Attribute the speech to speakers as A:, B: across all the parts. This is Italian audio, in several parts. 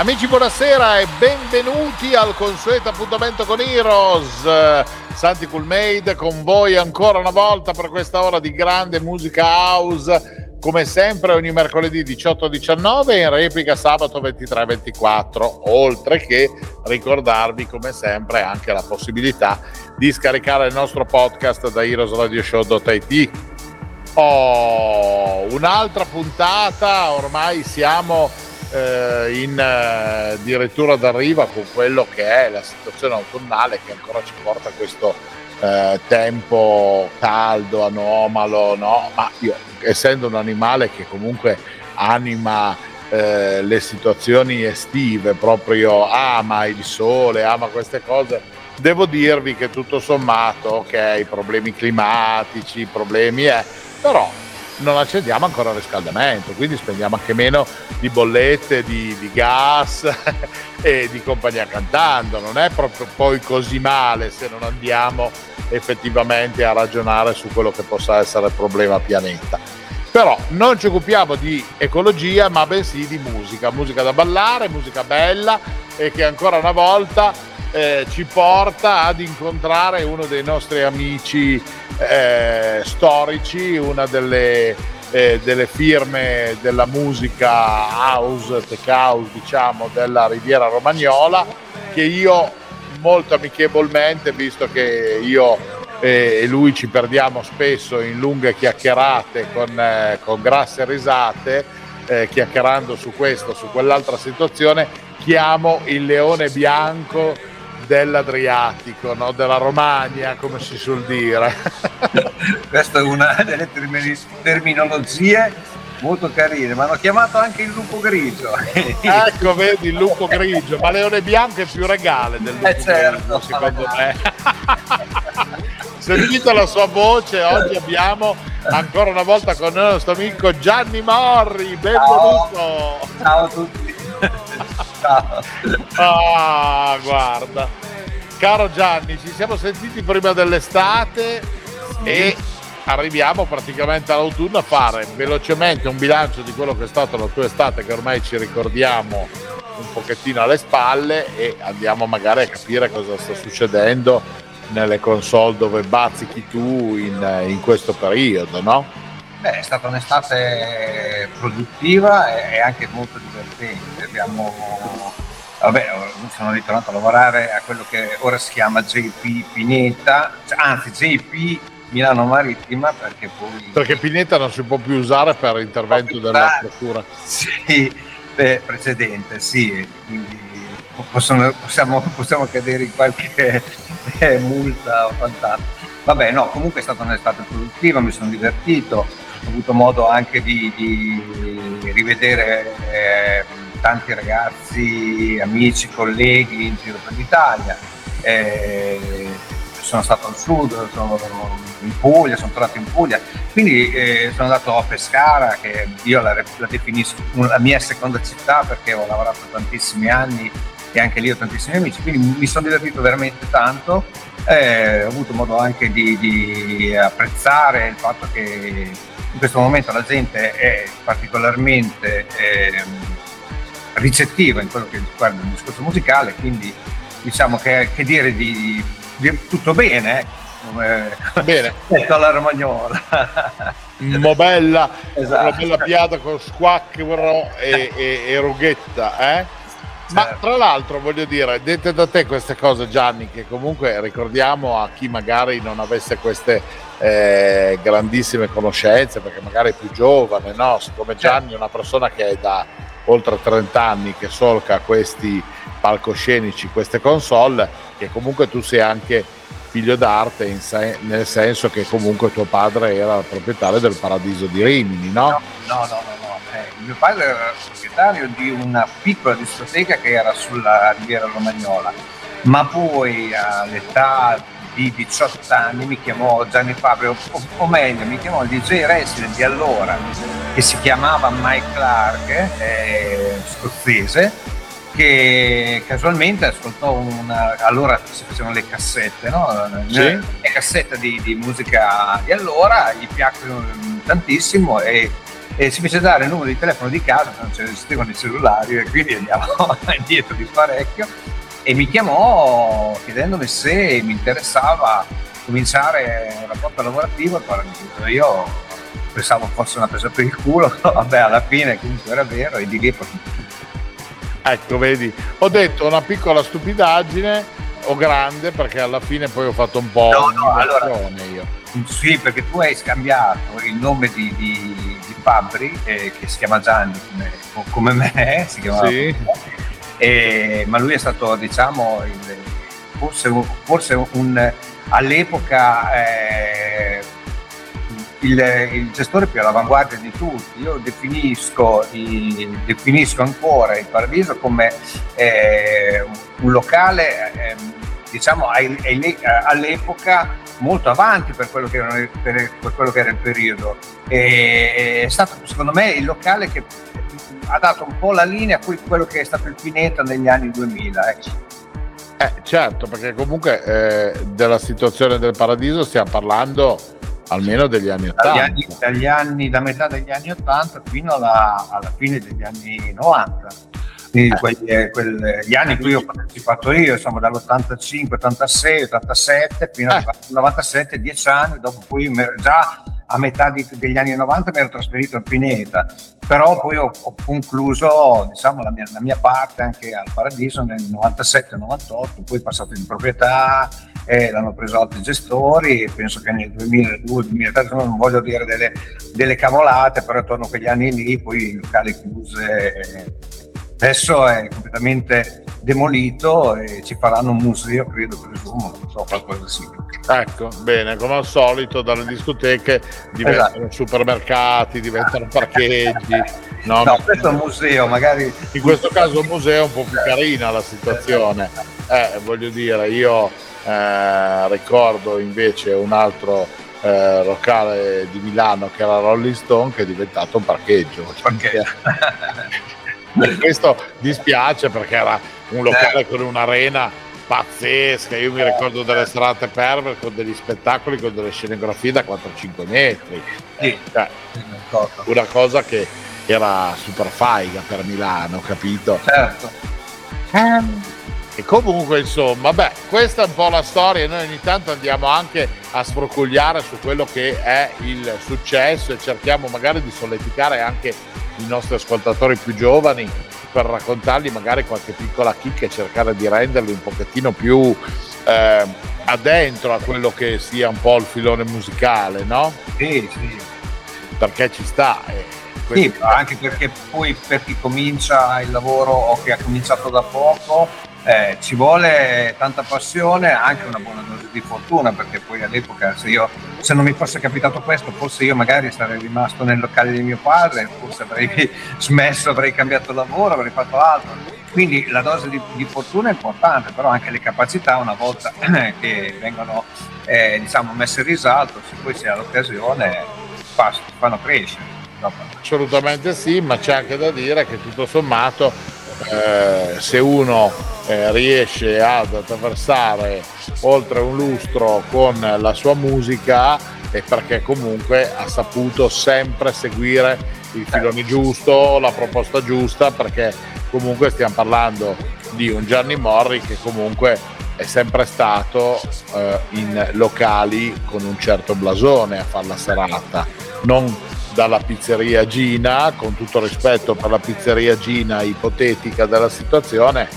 A: Amici buonasera e benvenuti al consueto appuntamento con Heroes. Santi Coolmade con voi ancora una volta per questa ora di grande musica house come sempre ogni mercoledì 18-19 e in replica sabato 23-24 oltre che ricordarvi come sempre anche la possibilità di scaricare il nostro podcast da heroesradioshow.it oh, un'altra puntata ormai siamo eh, in eh, d'arrivo con quello che è la situazione autunnale che ancora ci porta a questo eh, tempo caldo, anomalo, no? Ma io, essendo un animale che comunque anima eh, le situazioni estive, proprio ama il sole, ama queste cose, devo dirvi che tutto sommato, ok, problemi climatici, problemi è, però non accendiamo ancora il riscaldamento, quindi spendiamo anche meno di bollette, di, di gas e di compagnia cantando. Non è proprio poi così male se non andiamo effettivamente a ragionare su quello che possa essere il problema pianeta. Però non ci occupiamo di ecologia, ma bensì di musica, musica da ballare, musica bella e che ancora una volta eh, ci porta ad incontrare uno dei nostri amici eh, storici, una delle, eh, delle, firme della musica house, tech house, diciamo, della Riviera Romagnola, che io molto amichevolmente, visto che io e lui ci perdiamo spesso in lunghe chiacchierate con, eh, con grasse risate, eh, chiacchierando su questo, su quell'altra situazione, chiamo il leone bianco dell'Adriatico, no? della Romagna, come si suol dire.
B: Questa è una delle terminologie molto carine, mi hanno chiamato anche il lupo grigio.
A: ecco, vedi il lupo grigio, ma Leone Bianco è più regale del lupo eh certo, grigio, secondo me. Sentite la sua voce, oggi abbiamo ancora una volta con noi il nostro amico Gianni Morri, benvenuto.
B: Ciao, Ciao a tutti.
A: Ah, guarda. Caro Gianni, ci siamo sentiti prima dell'estate e arriviamo praticamente all'autunno a fare velocemente un bilancio di quello che è stata la tua estate che ormai ci ricordiamo un pochettino alle spalle e andiamo magari a capire cosa sta succedendo nelle console dove bazzichi tu in, in questo periodo, no?
B: Beh, è stata un'estate produttiva e anche molto divertente. Abbiamo, vabbè, sono ritornato a lavorare a quello che ora si chiama JP Pineta, cioè, anzi JP Milano Marittima perché poi...
A: Perché Pineta non si può più usare per intervento della procura.
B: Sì, beh, precedente, sì, quindi possono, possiamo, possiamo cadere in qualche eh, multa o quant'altro. Vabbè, no, comunque è stata un'estate produttiva, mi sono divertito, ho avuto modo anche di, di rivedere eh, tanti ragazzi, amici, colleghi in giro per l'Italia. Eh, sono stato al sud, sono in Puglia, sono tornato in Puglia, quindi eh, sono andato a Pescara, che io la, la definisco la mia seconda città perché ho lavorato tantissimi anni e anche lì ho tantissimi amici, quindi mi sono divertito veramente tanto, eh, ho avuto modo anche di, di, apprezzare il fatto che in questo momento la gente è particolarmente eh, ricettiva in quello che riguarda il discorso musicale, quindi diciamo che, che dire di, di, tutto bene, ecco, come
A: bene.
B: detto alla romagnola.
A: Mobella, esatto. bella piada con squacquero e, e, e rughetta, eh? Ma certo. tra l'altro voglio dire, dette da te queste cose Gianni, che comunque ricordiamo a chi magari non avesse queste eh, grandissime conoscenze, perché magari è più giovane, no? Siccome certo. Gianni è una persona che è da oltre 30 anni che solca questi palcoscenici, queste console, che comunque tu sei anche figlio d'arte se- nel senso che comunque tuo padre era il proprietario del Paradiso di Rimini,
B: no? No, no, no, no. Eh, mio padre era proprietario di una piccola discoteca che era sulla Riviera Romagnola ma poi all'età di 18 anni mi chiamò Gianni Fabio, o, o meglio mi chiamò il DJ Wrestling di allora, che si chiamava Mike Clark, eh, scozzese, che casualmente ascoltò una, allora si facevano le cassette, no?
A: Sì.
B: le cassette di, di, musica di allora, gli piacquero tantissimo e, e, si fece dare il numero di telefono di casa, non esistevano i cellulari e quindi andiamo indietro di parecchio e mi chiamò chiedendomi se mi interessava cominciare un rapporto lavorativo e poi io pensavo fosse una presa per il culo, vabbè alla fine comunque era vero e di lì poi...
A: Ecco, vedi, ho detto una piccola stupidaggine o grande perché alla fine poi ho fatto un po'
B: no, no, allora, io. Sì, perché tu hai scambiato il nome di, di, di Fabri, eh, che si chiama Gianni come, come me, si chiama
A: sì.
B: E, ma lui è stato, diciamo, il, forse, forse un, all'epoca eh, il, il, gestore più all'avanguardia di tutti. Io definisco, i, definisco ancora il Paradiso come eh, un locale, eh, diciamo, all'epoca molto avanti per quello che era, per, per quello che era il periodo. E, è stato secondo me il locale che ha dato un po' la linea a quello che è stato il Pineta negli anni 2000. Ecco.
A: Eh, certo, perché comunque eh, della situazione del paradiso stiamo parlando almeno degli anni 80.
B: Dagli anni, anni, da metà degli anni 80 fino alla, alla fine degli anni 90. Quindi eh. quelli, eh, quelli, gli anni in cui ho partecipato io, insomma dall'85, 86, 87 fino al 97, eh. 10 anni, dopo cui già a metà di, degli anni 90 mi ero trasferito a Pineta, però poi ho, ho concluso diciamo, la, mia, la, mia, parte anche al Paradiso nel 97-98, poi passato in proprietà, eh, l'hanno preso altri gestori e penso che nel 2002-2003 non voglio dire delle, delle, cavolate, però attorno a quegli anni lì poi i locali chiuse. Eh, adesso è completamente demolito e ci faranno un museo, credo, presumo, non so, qualcosa simile.
A: Ecco, bene, come al solito dalle discoteche diventano esatto. supermercati, diventano parcheggi.
B: No, no questo è un museo, magari...
A: In questo caso un museo è un po' più carina la situazione. Eh, voglio dire, io eh, ricordo invece un altro eh, locale di Milano che era Rolling Stone che è diventato un parcheggio.
B: parcheggio.
A: questo dispiace perché era un locale con un'arena pazzesca. Io mi ricordo delle serate perver con degli spettacoli, con delle scenografie da 4-5 metri.
B: Sì.
A: Cioè, una cosa che era super faiga per Milano, capito?
B: Certo.
A: Um. E comunque, insomma, beh, questa è un po' la storia. Noi ogni tanto andiamo anche a sfrocugliare su quello che è il successo e cerchiamo magari di solleticare anche i nostri ascoltatori più giovani per raccontargli magari qualche piccola chicca e cercare di renderli un pochettino più eh, addentro a quello che sia un po' il filone musicale, no?
B: Sì, sì.
A: Perché ci sta. Eh,
B: sì, anche perché poi per chi comincia il lavoro o che ha cominciato da poco eh, ci vuole tanta passione, anche una buona dose di fortuna, perché poi all'epoca se, io, se non mi fosse capitato questo, forse io magari sarei rimasto nel locale di mio padre, forse avrei smesso, avrei cambiato lavoro, avrei fatto altro. Quindi la dose di, di fortuna è importante, però anche le capacità una volta che vengono eh, diciamo, messe in risalto, se poi si ha l'occasione, fanno crescere.
A: Assolutamente sì, ma c'è anche da dire che tutto sommato eh, se uno eh, riesce ad attraversare oltre un lustro con la sua musica è perché comunque ha saputo sempre seguire il filone giusto, la proposta giusta, perché comunque stiamo parlando di un Gianni Morri che comunque è sempre stato eh, in locali con un certo blasone a fare la serata, non dalla pizzeria Gina, con tutto rispetto per la pizzeria Gina ipotetica della situazione,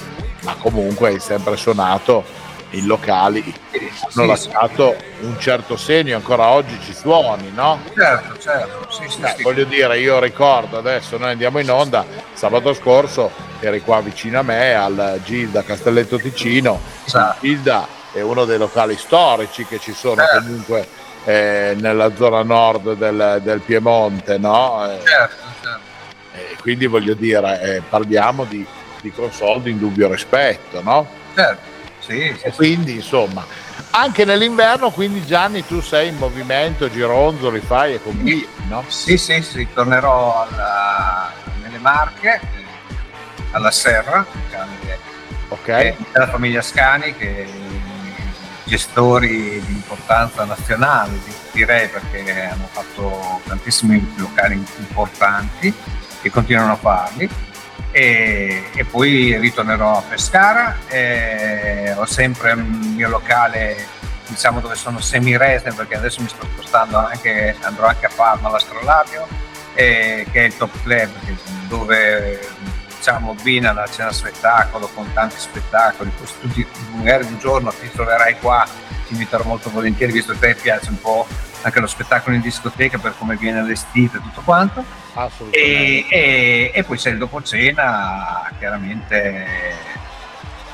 A: ma comunque hai sempre suonato in locali hanno sì, lasciato sì. un certo segno, ancora oggi ci suoni, no?
B: Certo, certo. Sì, sì,
A: eh, voglio dire, io ricordo adesso noi andiamo in onda, sabato scorso eri qua vicino a me al Gilda Castelletto Ticino. Esatto. Gilda è uno dei locali storici che ci sono certo. comunque eh, nella zona nord del, del Piemonte, no?
B: Eh, certo, certo.
A: E quindi voglio dire, eh, parliamo di, di console di indubbio rispetto, no?
B: Certo. Sì, sì,
A: quindi insomma, anche nell'inverno, quindi Gianni tu sei in movimento, gironzoli, fai e convivi, no?
B: Sì, sì, sì, tornerò alla, nelle Marche, alla Serra,
A: okay.
B: della famiglia Scani che gestori di importanza nazionale, direi perché hanno fatto tantissimi locali importanti e continuano a farli. E, e poi ritornerò a Pescara, ho sempre il mio locale diciamo dove sono semi resident perché adesso mi sto spostando anche, andrò anche a Parma all'Astrolabio, che è il Top Club dove diciamo abbina la cena spettacolo con tanti spettacoli, tutti, magari un giorno ti troverai qua, ti inviterò molto volentieri visto che a te piace un po' anche lo spettacolo in discoteca per come viene allestito e tutto quanto. E, e, e, poi c'è il dopo cena, chiaramente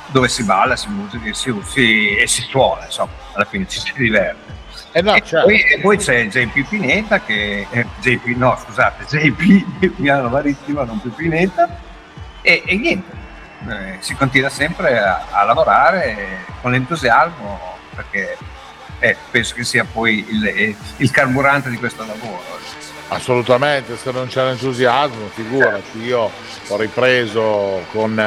B: dove si balla, si musica si, si, e si suona, insomma, alla fine ci si diverte.
A: Eh no,
B: e,
A: certo.
B: poi, e, poi, c'è JP Pineta che eh, JP, no scusate, JP Milano Marittima, non più Pineta e, e niente, eh, si continua sempre a, a, lavorare con entusiasmo perché eh, penso che sia poi il, il, carburante di questo lavoro.
A: Assolutamente, se non c'è l'entusiasmo, figurati, io ho ripreso con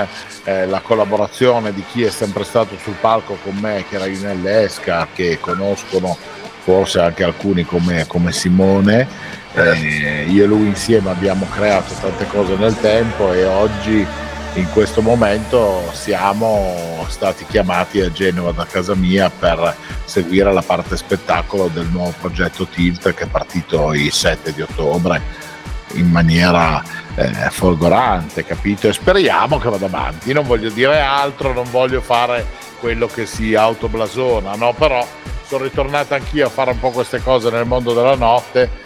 A: eh, la collaborazione di chi è sempre stato sul palco con me, che era Inelle Esca, che conoscono forse anche alcuni come, come Simone, eh, io e lui insieme abbiamo creato tante cose nel tempo e oggi in questo momento siamo stati chiamati a Genova da casa mia per seguire la parte spettacolo del nuovo progetto Tilt che è partito il 7 di ottobre in maniera eh, folgorante, capito? E speriamo che vada avanti. Non voglio dire altro, non voglio fare quello che si autoblasona, no? Però sono ritornato anch'io a fare un po' queste cose nel mondo della notte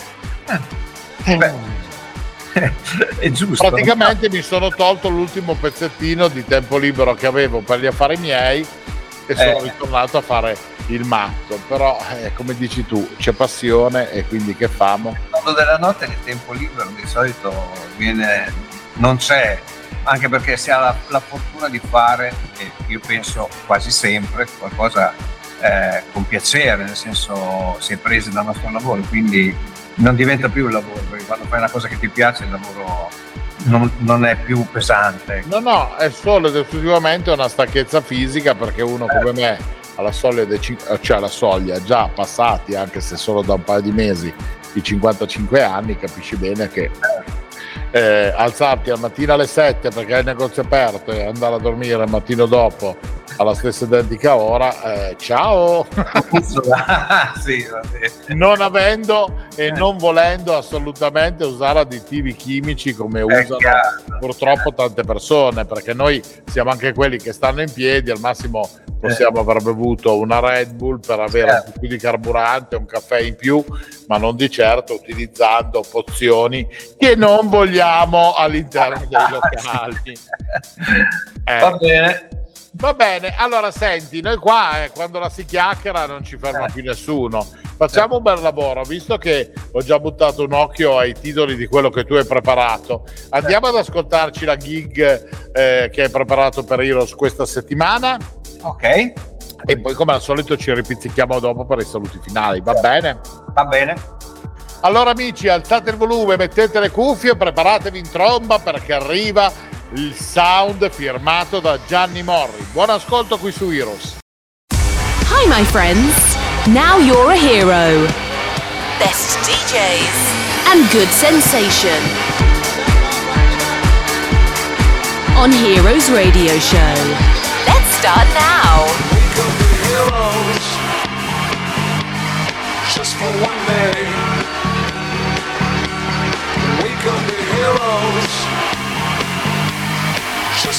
B: eh, beh, è giusto.
A: Praticamente mi sono tolto l'ultimo pezzettino di tempo libero che avevo per gli affari miei e sono eh. ritornato a fare il matto. Però, eh, come dici tu, c'è passione e quindi che famo?
B: Il mondo della notte il tempo libero di solito viene, non c'è, anche perché si ha la, la fortuna di fare, e io penso quasi sempre, qualcosa eh, con piacere, nel senso si è presi dal nostro lavoro, quindi non diventa più un lavoro, perché quando fai una cosa che ti piace il lavoro non, non è più pesante.
A: No, no, è solo ed esclusivamente una stanchezza fisica perché uno come me alla soglia, dei, cioè alla soglia già passati, anche se solo da un paio di mesi, i 55 anni, capisci bene che eh, alzarti al mattino alle 7 perché il negozio aperto e andare a dormire il mattino dopo alla stessa identica ora, eh, ciao!
B: sì,
A: non avendo e non volendo assolutamente usare additivi chimici come usano purtroppo tante persone, perché noi siamo anche quelli che stanno in piedi, al massimo possiamo aver bevuto una Red Bull per avere certo. un po' più di carburante, un caffè in più, ma non di certo utilizzando pozioni che non vogliamo all'interno dei locali.
B: Eh. Va bene.
A: Va bene, allora senti, noi qua eh, quando la si chiacchiera non ci ferma più nessuno. Facciamo un bel lavoro, visto che ho già buttato un occhio ai titoli di quello che tu hai preparato. Andiamo ad ascoltarci la gig eh, che hai preparato per Heroes questa settimana.
B: Ok.
A: E poi come al solito ci ripizzichiamo dopo per i saluti finali, va bene?
B: Va bene.
A: Allora amici, alzate il volume, mettete le cuffie, preparatevi in tromba perché arriva il sound firmato da Gianni Morri. Buon ascolto qui su Heroes.
C: Hi my friends, now you're a hero. Best DJs and good sensation. On Heroes Radio Show. Let's start now. Just for one day. We could be heroes.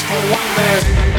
C: For one day.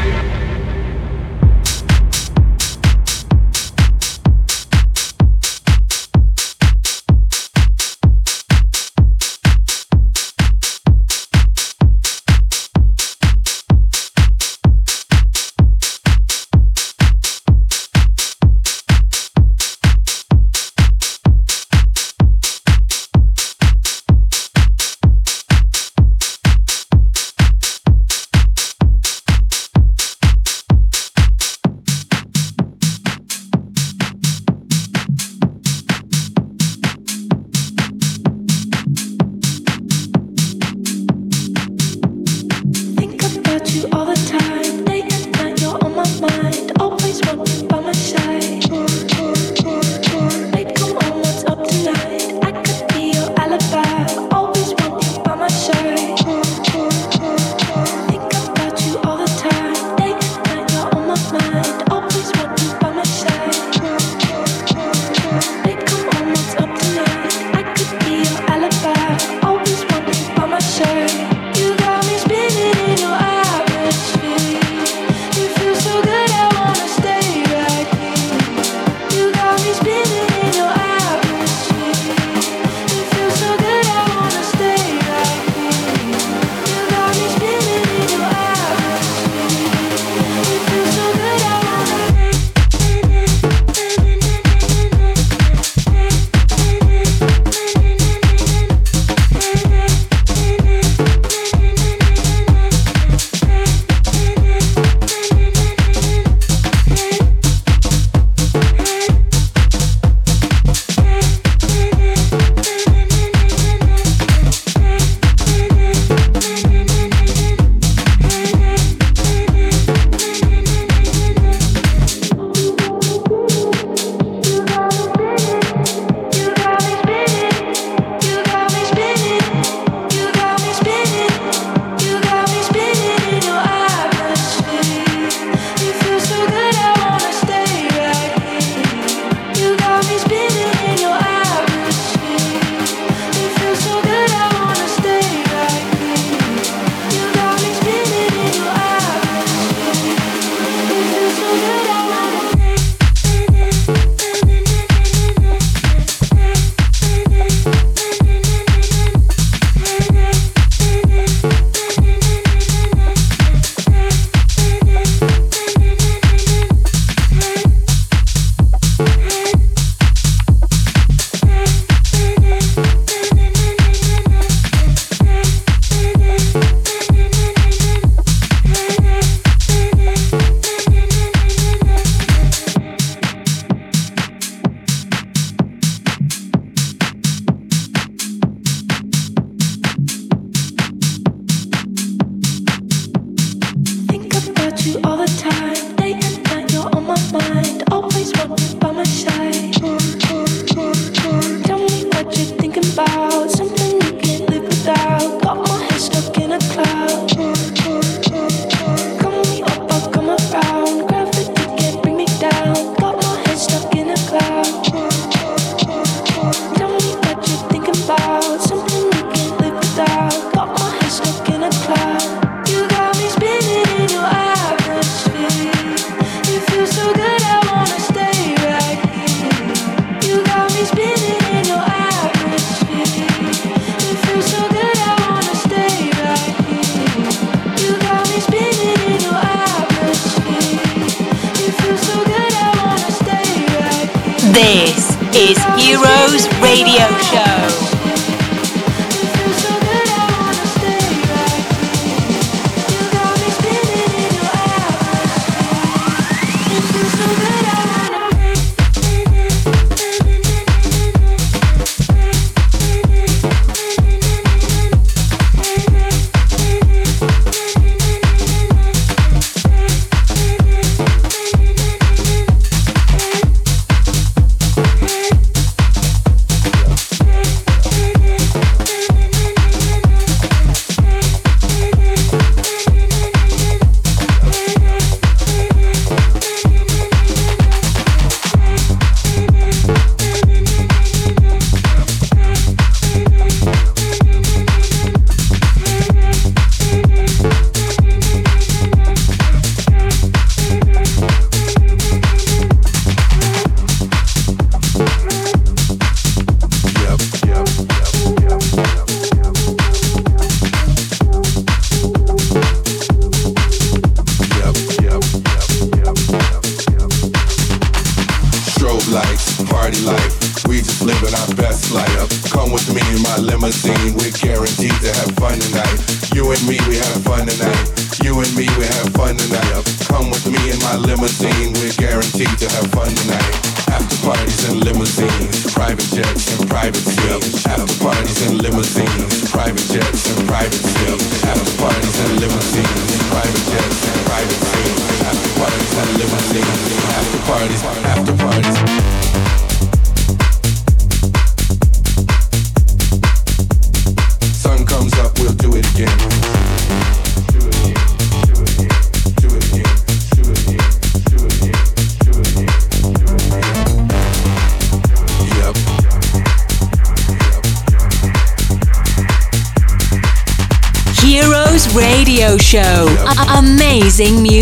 C: Amazing music.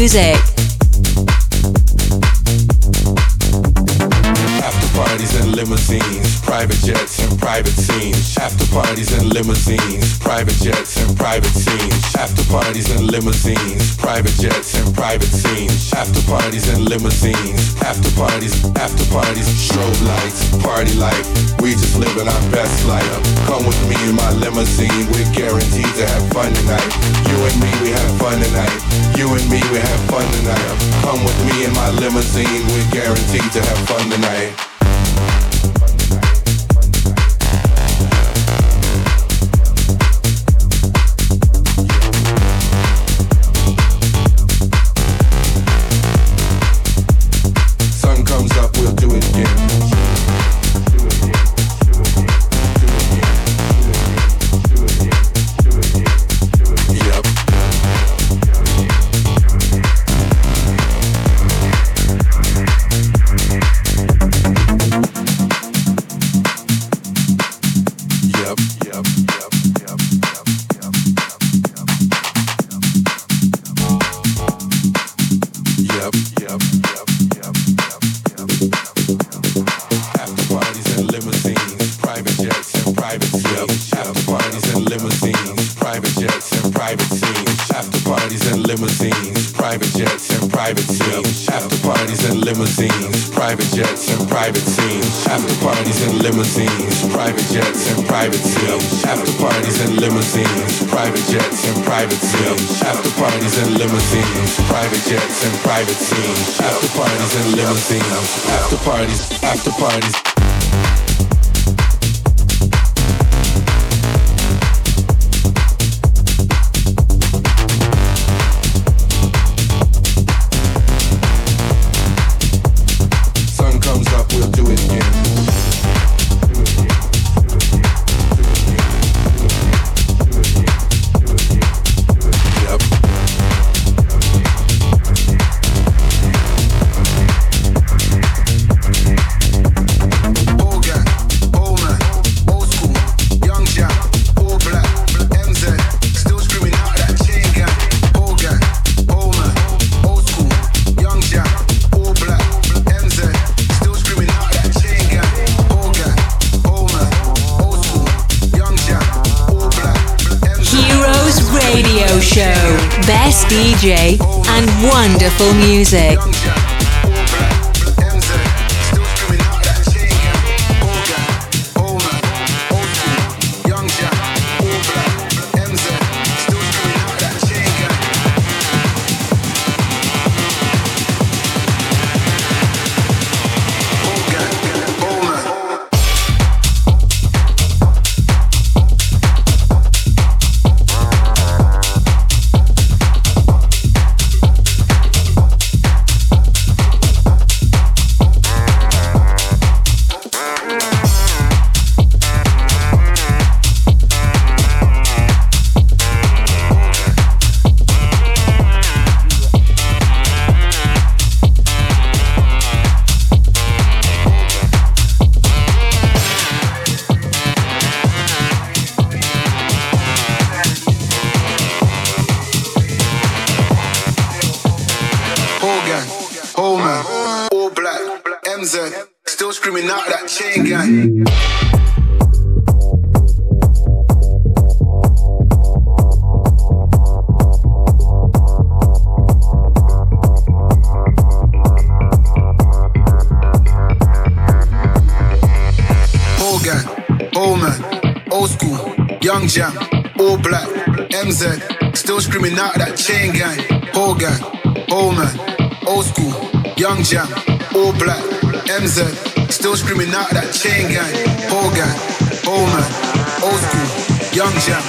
D: Parties and limousines, private jets and private scenes. After parties and limousines, private jets and private scenes. After parties and limousines, after parties, after parties, strobe lights, party life. We just living our best life. Come with me in my limousine, we're guaranteed to have fun tonight. You and me, we have fun tonight. You and me, we have fun tonight. Come with me in my limousine, we're guaranteed to have fun tonight. Parties, after parties.
C: Music.
E: Jam, all black, MZ, still screaming out that chain gang. Whole gang, old man, old school, young jam, all black, MZ, still screaming out that chain gang. Whole gang, old man, old school, young jam,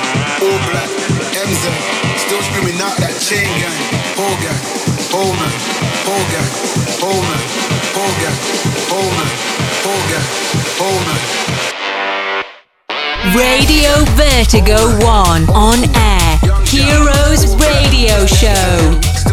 E: all black, MZ, still screaming out that chain gang. Whole gang, old man, whole gang, old man, whole gang, old man, whole gang, old man.
F: Radio Vertigo 1 on air. Heroes Radio Show.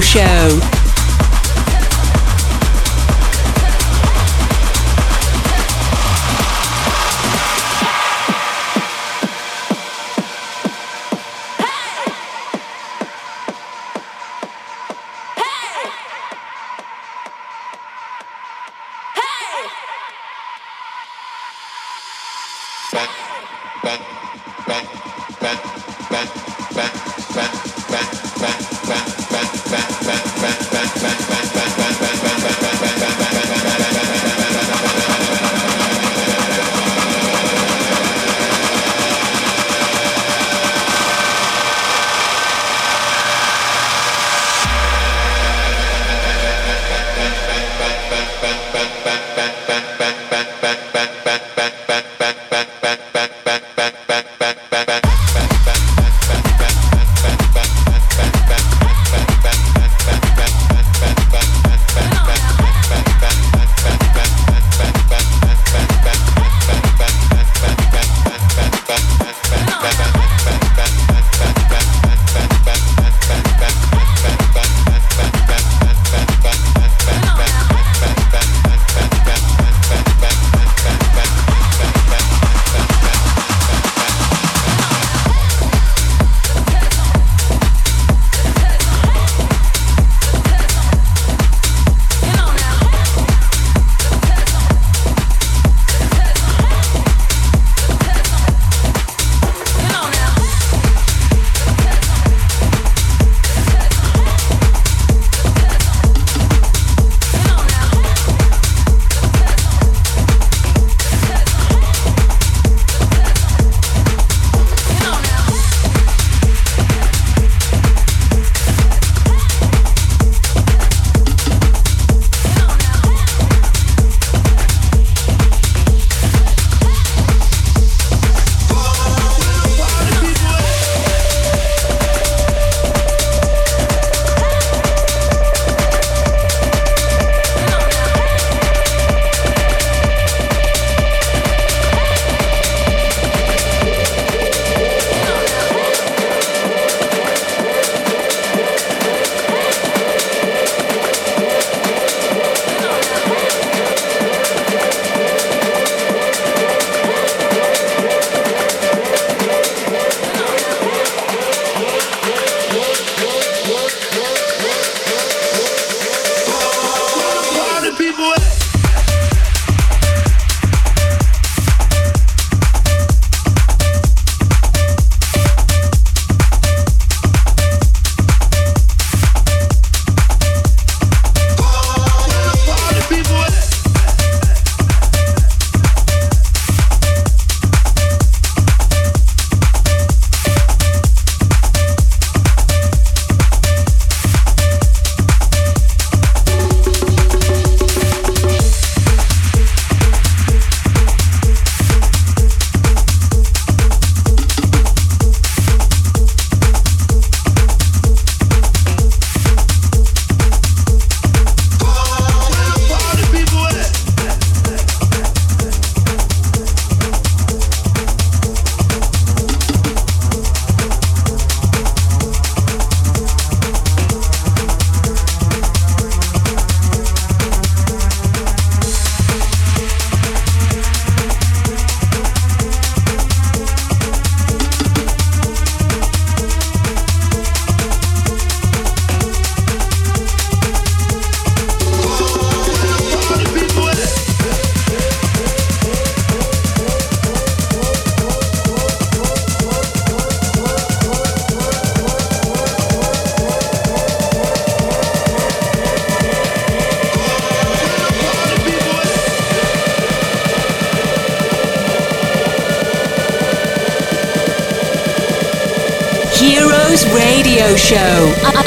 E: Show.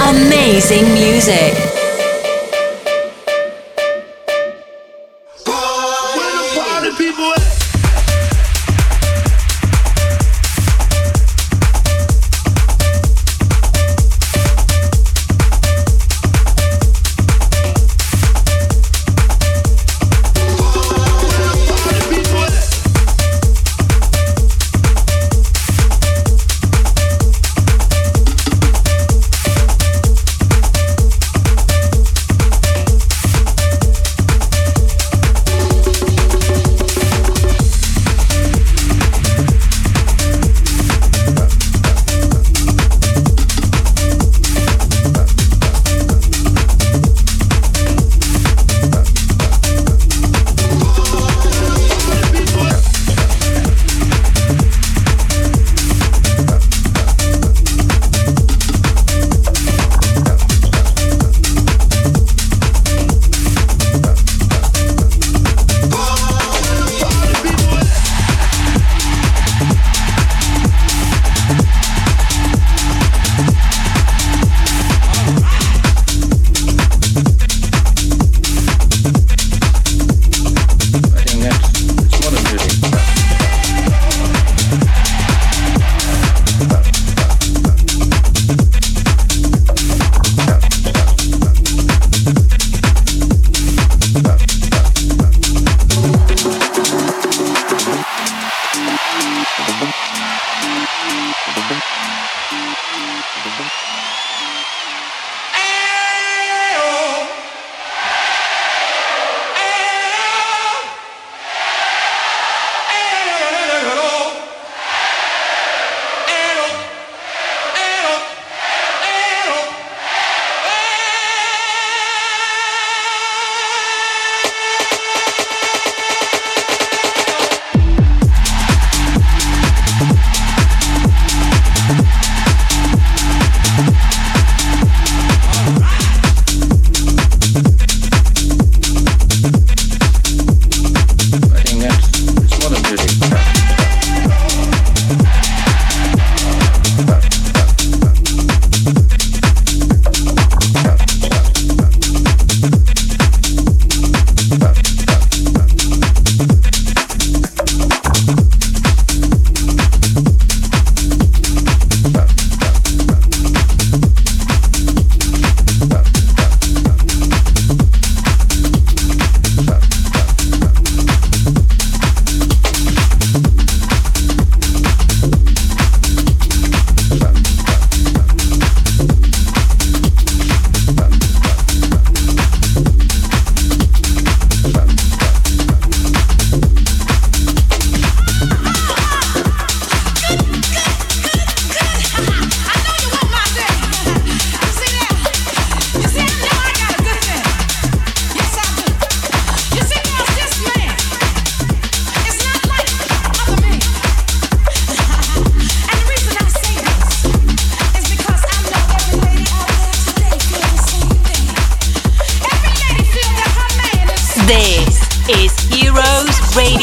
E: amazing music.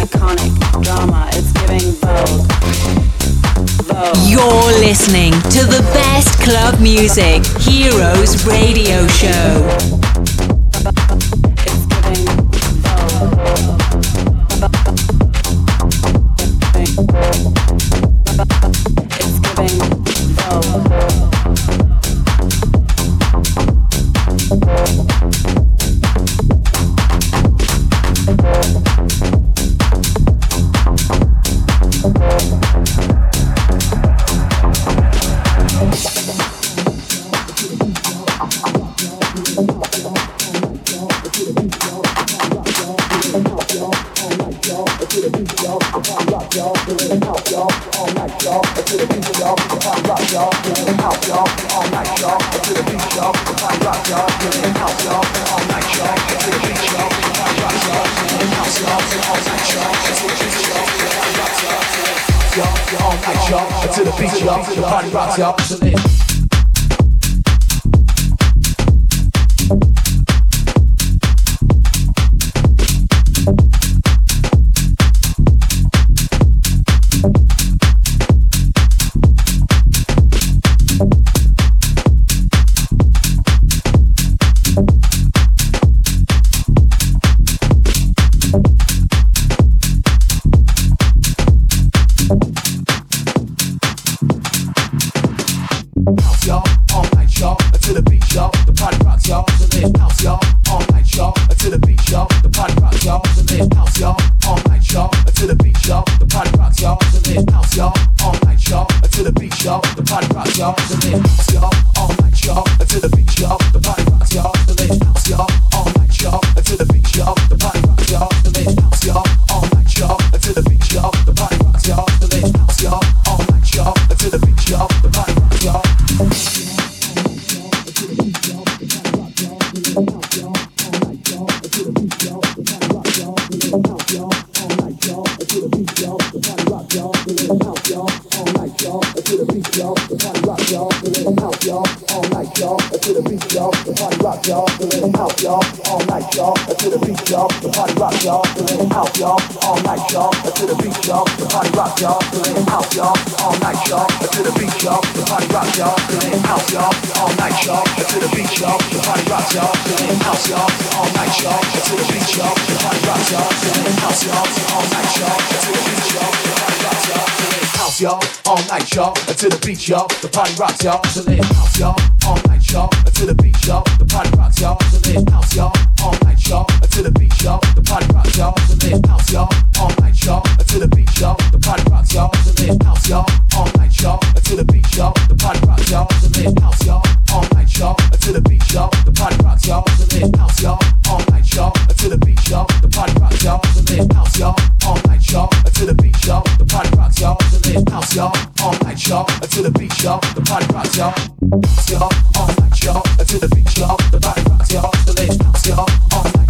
E: iconic drama. It's giving Vogue. Vogue. You're listening to the best
F: club music, Heroes Radio Show.
G: brought you up. to the picture of the pie. house, y'all,
E: all night, y'all, to the beach, y'all, the party rock, y'all, in house, y'all, all night, y'all,
G: to the beach, y'all, the party rock, y'all, in house, y'all,
E: all night, y'all, to the beach, y'all, the party rock, y'all, in house, y'all, all night, y'all,
G: to the beach, y'all, the party rock, y'all, in house, y'all,
E: all night, y'all, to the beach, y'all, the party
F: rock, y'all, house, y'all, all night,
C: y'all, until the beach, y'all.
G: The party
C: rocks, y'all, so let
H: house, y'all, all night, y'all, until the beach, y'all. The party rocks, y'all, so let house, y'all, all night, y'all, until the beach, y'all. The party rocks, y'all, so let house, y'all all night, y'all, until the beat, y'all. The party rocks, y'all, so live house, y'all, all night, y'all, until the beach, y'all.
G: The party rocks, y'all, so live house, y'all, all night, y'all, until the beat, y'all. The party rocks, y'all, so live house, y'all, all night, y'all, until the beat, y'all. The party rocks, y'all, the beat, house, y'all, all night, y'all, until the beat, y'all. The party rocks, y'all, the beat, house, y'all, all night.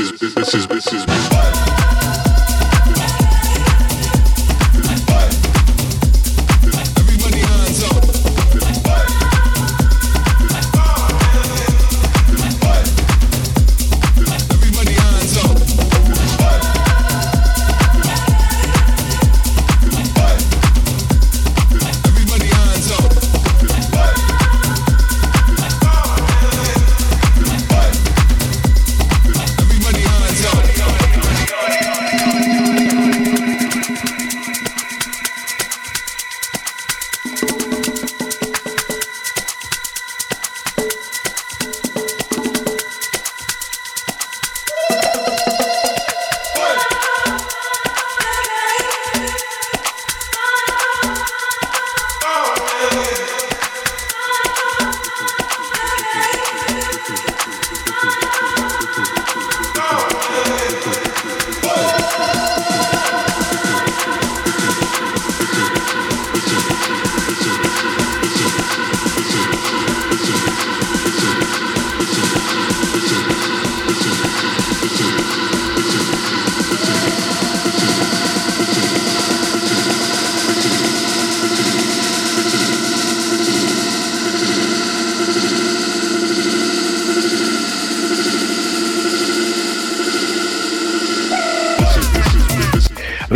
D: this is this is this is this is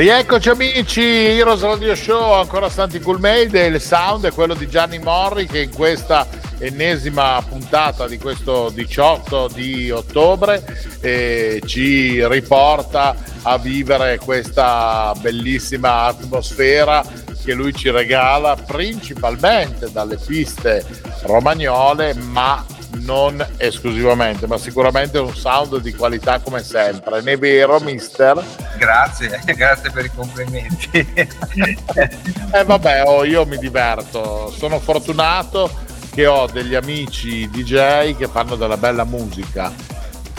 A: Rieccoci amici, Heroes Radio Show, ancora Santi Coolmade, il sound è quello di Gianni Morri che in questa ennesima puntata di questo 18 di ottobre eh, ci riporta a vivere questa bellissima atmosfera che lui ci regala principalmente dalle piste romagnole ma non esclusivamente, ma sicuramente un sound di qualità come sempre. Ne è vero, mister?
B: Grazie, grazie per i complimenti.
A: eh vabbè, oh, io mi diverto, sono fortunato che ho degli amici DJ che fanno della bella musica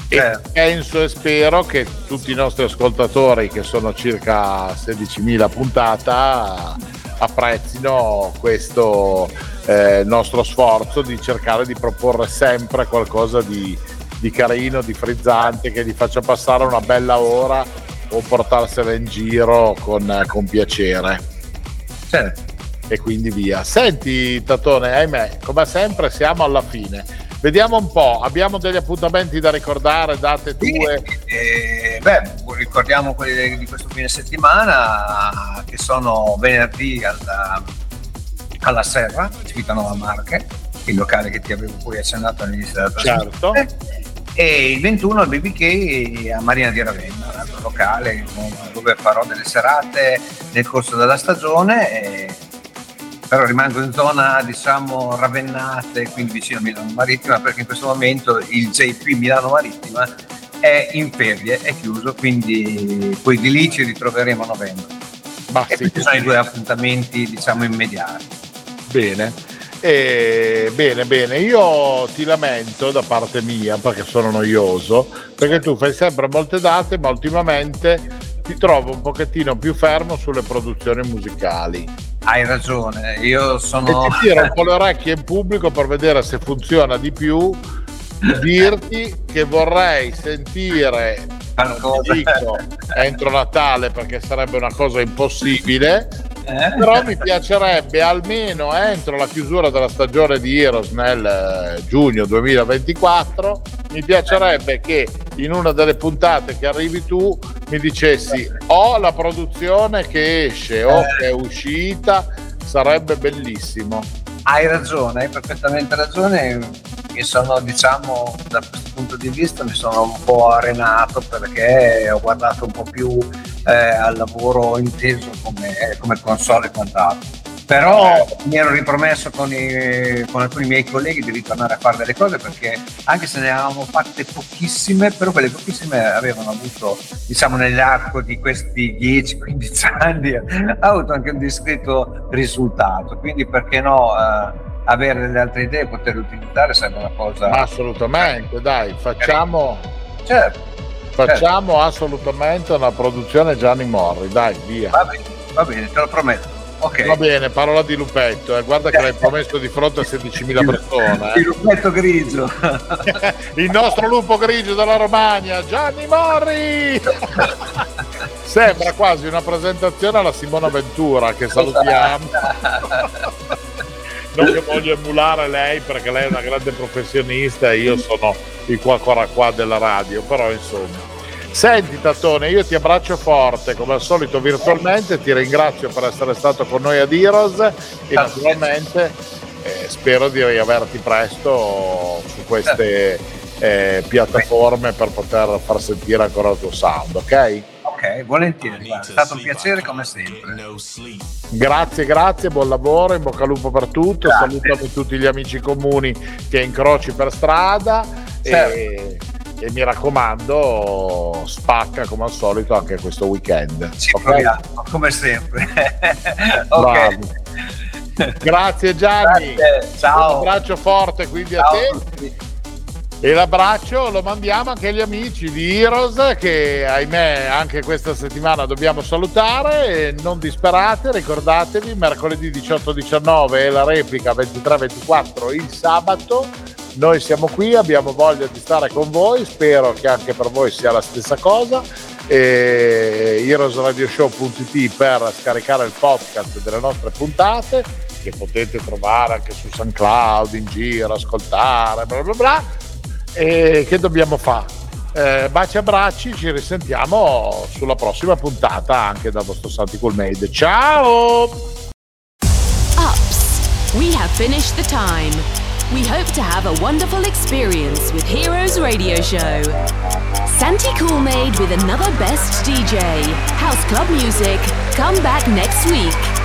A: e certo. penso e spero che tutti i nostri ascoltatori, che sono circa 16.000 puntata, apprezzino questo eh, nostro sforzo di cercare di proporre sempre qualcosa di, di carino, di frizzante, che gli faccia passare una bella ora o portarsela in giro con, con piacere.
B: Certo.
A: E quindi via. Senti, Tatone, ahimè, come sempre siamo alla fine. Vediamo un po', abbiamo degli appuntamenti da ricordare, date tue?
B: Eh, beh, ricordiamo quelli di questo fine settimana, che sono venerdì alla, alla Serra, Civitanova Marche, il locale che ti avevo poi accennato all'inizio della
A: certo.
B: e il 21 al BBK a Marina di Ravenna, un altro locale dove farò delle serate nel corso della stagione. però rimango in zona diciamo ravennate, quindi vicino a Milano Marittima, perché in questo momento il JP Milano Marittima è in ferie, è chiuso, quindi poi di lì ci ritroveremo a novembre. Ma e sì, questi sono i due appuntamenti diciamo immediati.
A: Bene. Eh, bene, bene, io ti lamento da parte mia perché sono noioso, perché tu fai sempre molte date, ma ultimamente ti trovo un pochettino più fermo sulle produzioni musicali.
B: Hai ragione, io sono...
A: E ti tiro un po' le orecchie in pubblico per vedere se funziona di più, dirti che vorrei sentire, dico entro Natale perché sarebbe una cosa impossibile? Però mi piacerebbe almeno entro la chiusura della stagione di Heroes nel eh, giugno 2024 mi piacerebbe che in una delle puntate che arrivi tu mi dicessi o la produzione che esce o eh. che è uscita sarebbe bellissimo
B: hai ragione hai perfettamente ragione mi sono diciamo da questo punto di vista mi sono un po' arenato perché ho guardato un po' più eh, al lavoro inteso come, come console e quant'altro. Però mi ero ripromesso con, i, con, alcuni miei colleghi di ritornare a fare delle cose perché anche se ne avevamo fatte pochissime però quelle pochissime avevano avuto diciamo nell'arco di questi 10-15 anni ha avuto anche un discreto risultato. Quindi perché no eh, avere delle altre idee e poterle utilizzare sarebbe una cosa
A: assolutamente dai facciamo
B: certo,
A: facciamo certo. assolutamente una produzione Gianni Morri dai via
B: va bene, va bene te lo prometto ok.
A: Va bene, parola di Lupetto, eh. guarda che l'hai promesso di fronte a 16.000 persone.
B: Il
A: Eh.
B: lupetto grigio.
A: Il nostro lupo grigio della Romagna, Gianni Morri! Sembra quasi una presentazione alla Simona Ventura, che salutiamo. Non che voglio emulare lei perché lei è una grande professionista e io sono il qua qua qua della radio, però insomma. Senti Tattone, io ti abbraccio forte come al solito virtualmente, ti ringrazio per essere stato con noi ad Heroes e naturalmente eh, spero di riaverti presto su queste eh, piattaforme per poter far sentire ancora il tuo sound, ok?
B: Ok, volentieri. guarda, È stato un piacere come sempre.
A: Grazie, grazie, buon lavoro, in bocca al lupo per tutto,
B: Grazie.
A: salutami tutti gli amici comuni che incroci per strada e,
B: Certo.
A: e mi raccomando spacca come al solito anche questo weekend.
B: Ci
A: ok?
B: proviamo, come sempre. ok.
A: Bravi. Grazie Gianni,
B: Grazie, ciao.
A: un abbraccio forte quindi a
B: Ciao
A: te
B: a tutti.
A: E l'abbraccio lo mandiamo anche agli amici di Heroes che ahimè anche questa settimana dobbiamo salutare non disperate, ricordatevi mercoledì 18-19 e la replica 23-24 il sabato. Noi siamo qui, abbiamo voglia di stare con voi, spero che anche per voi sia la stessa cosa. E heroesradioshow.it per scaricare il podcast delle nostre puntate che potete trovare anche su SoundCloud, in giro, ascoltare, bla bla bla. E che dobbiamo fare? Eh, baci abbracci, ci risentiamo sulla prossima puntata anche dal vostro Santi Coolmade. Ciao!
C: Ups, we have finished the time. We hope to have a wonderful experience with Heroes Radio Show. Santi Coolmade with another best DJ. House Club Music. Come back next week.